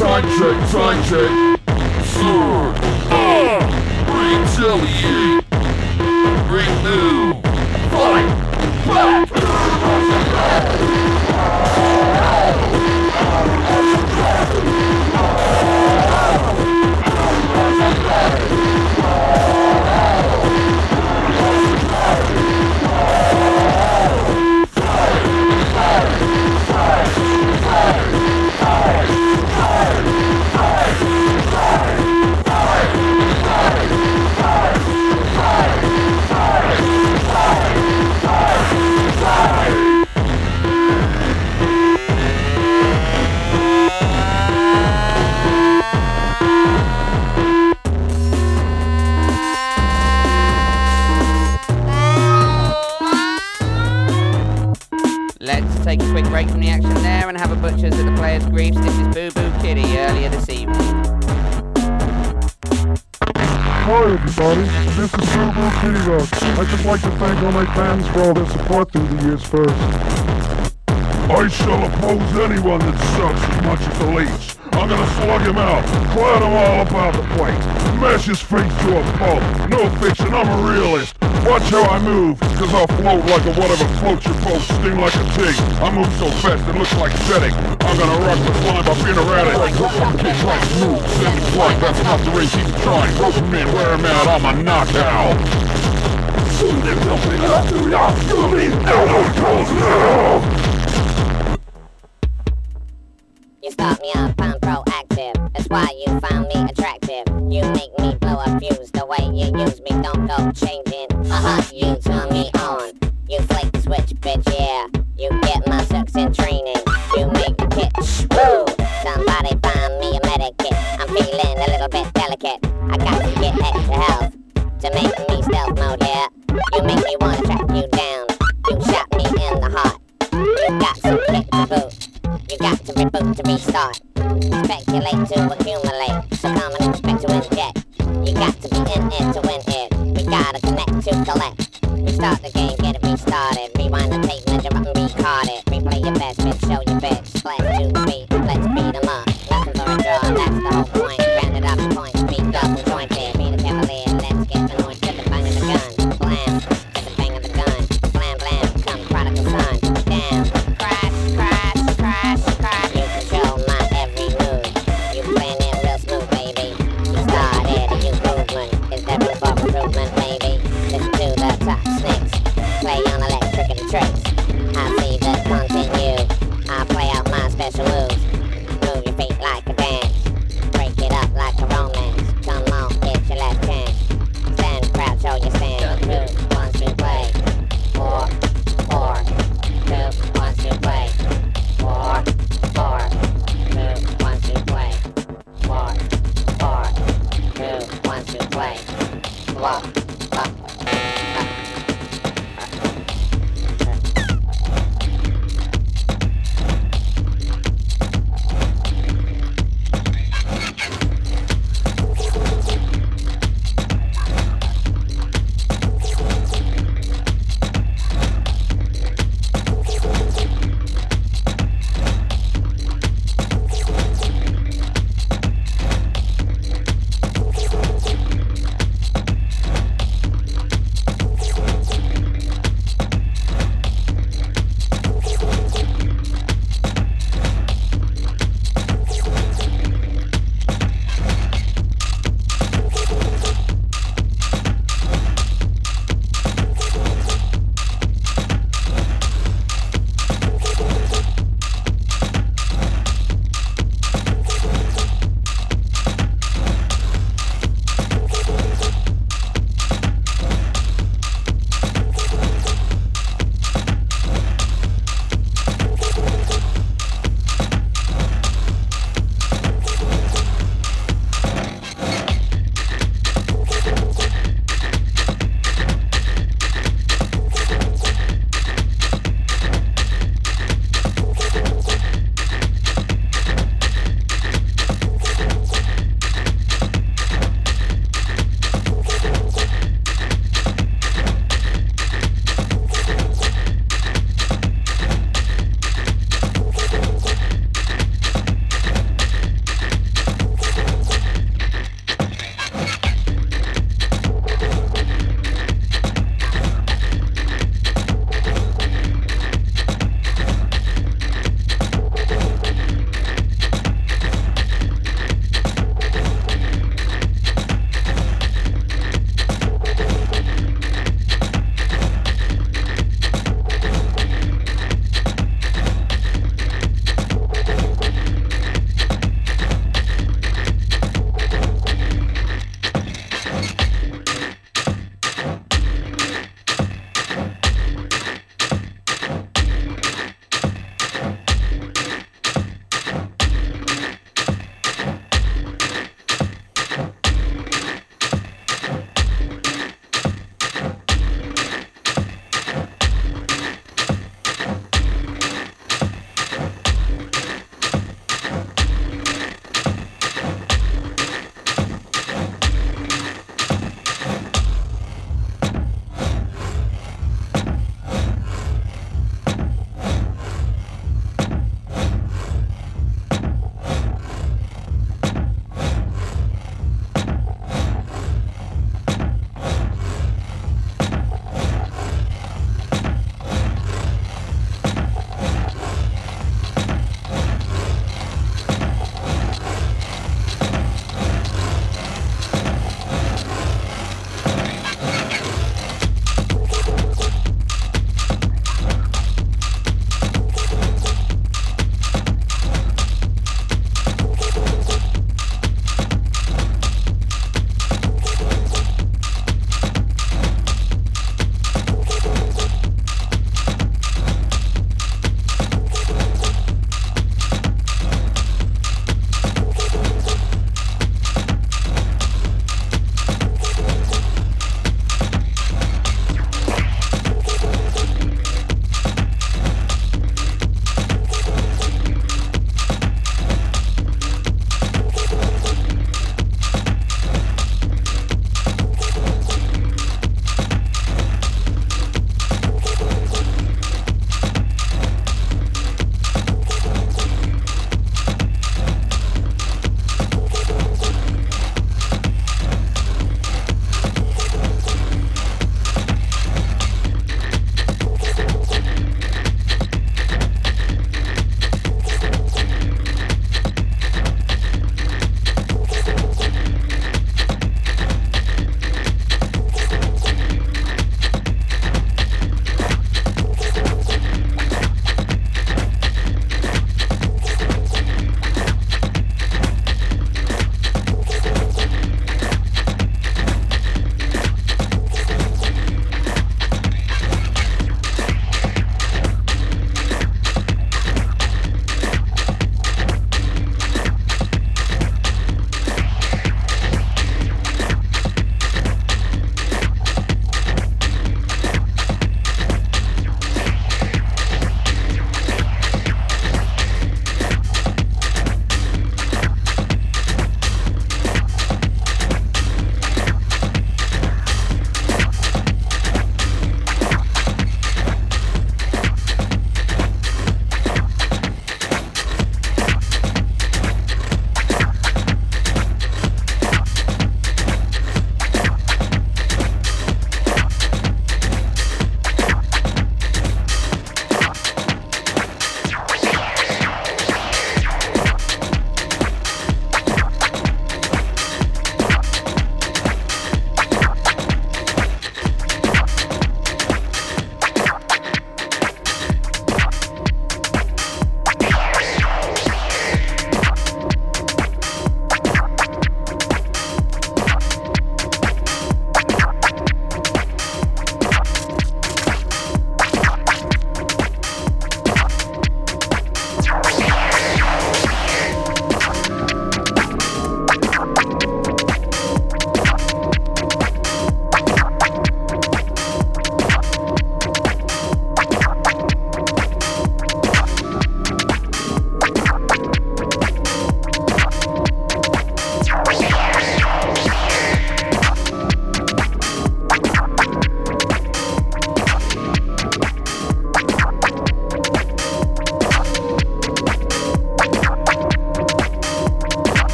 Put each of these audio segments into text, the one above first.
Tantric, check. sword, uh, retaliate, renew, fight, back. like to thank all my fans for all their support through the years first. I shall oppose anyone that sucks as much as the leech. I'm gonna slug him out, flat him all about the plate, mash his face to a pulp. No fiction, I'm a realist. Watch how I move, cause I'll float like a whatever floats your boat, sting like a pig. I move so fast it looks like setting. I'm gonna rock the climb, I've been erratic. Hook my kick to move, send the flight, that's not the race, keep trying. Broken men, wear him out, I'm a knockout. They will be left to not do me, to win here. We gotta connect to collect. We start the game, get it restarted.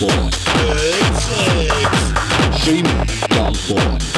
Shame, shame, shame, shame.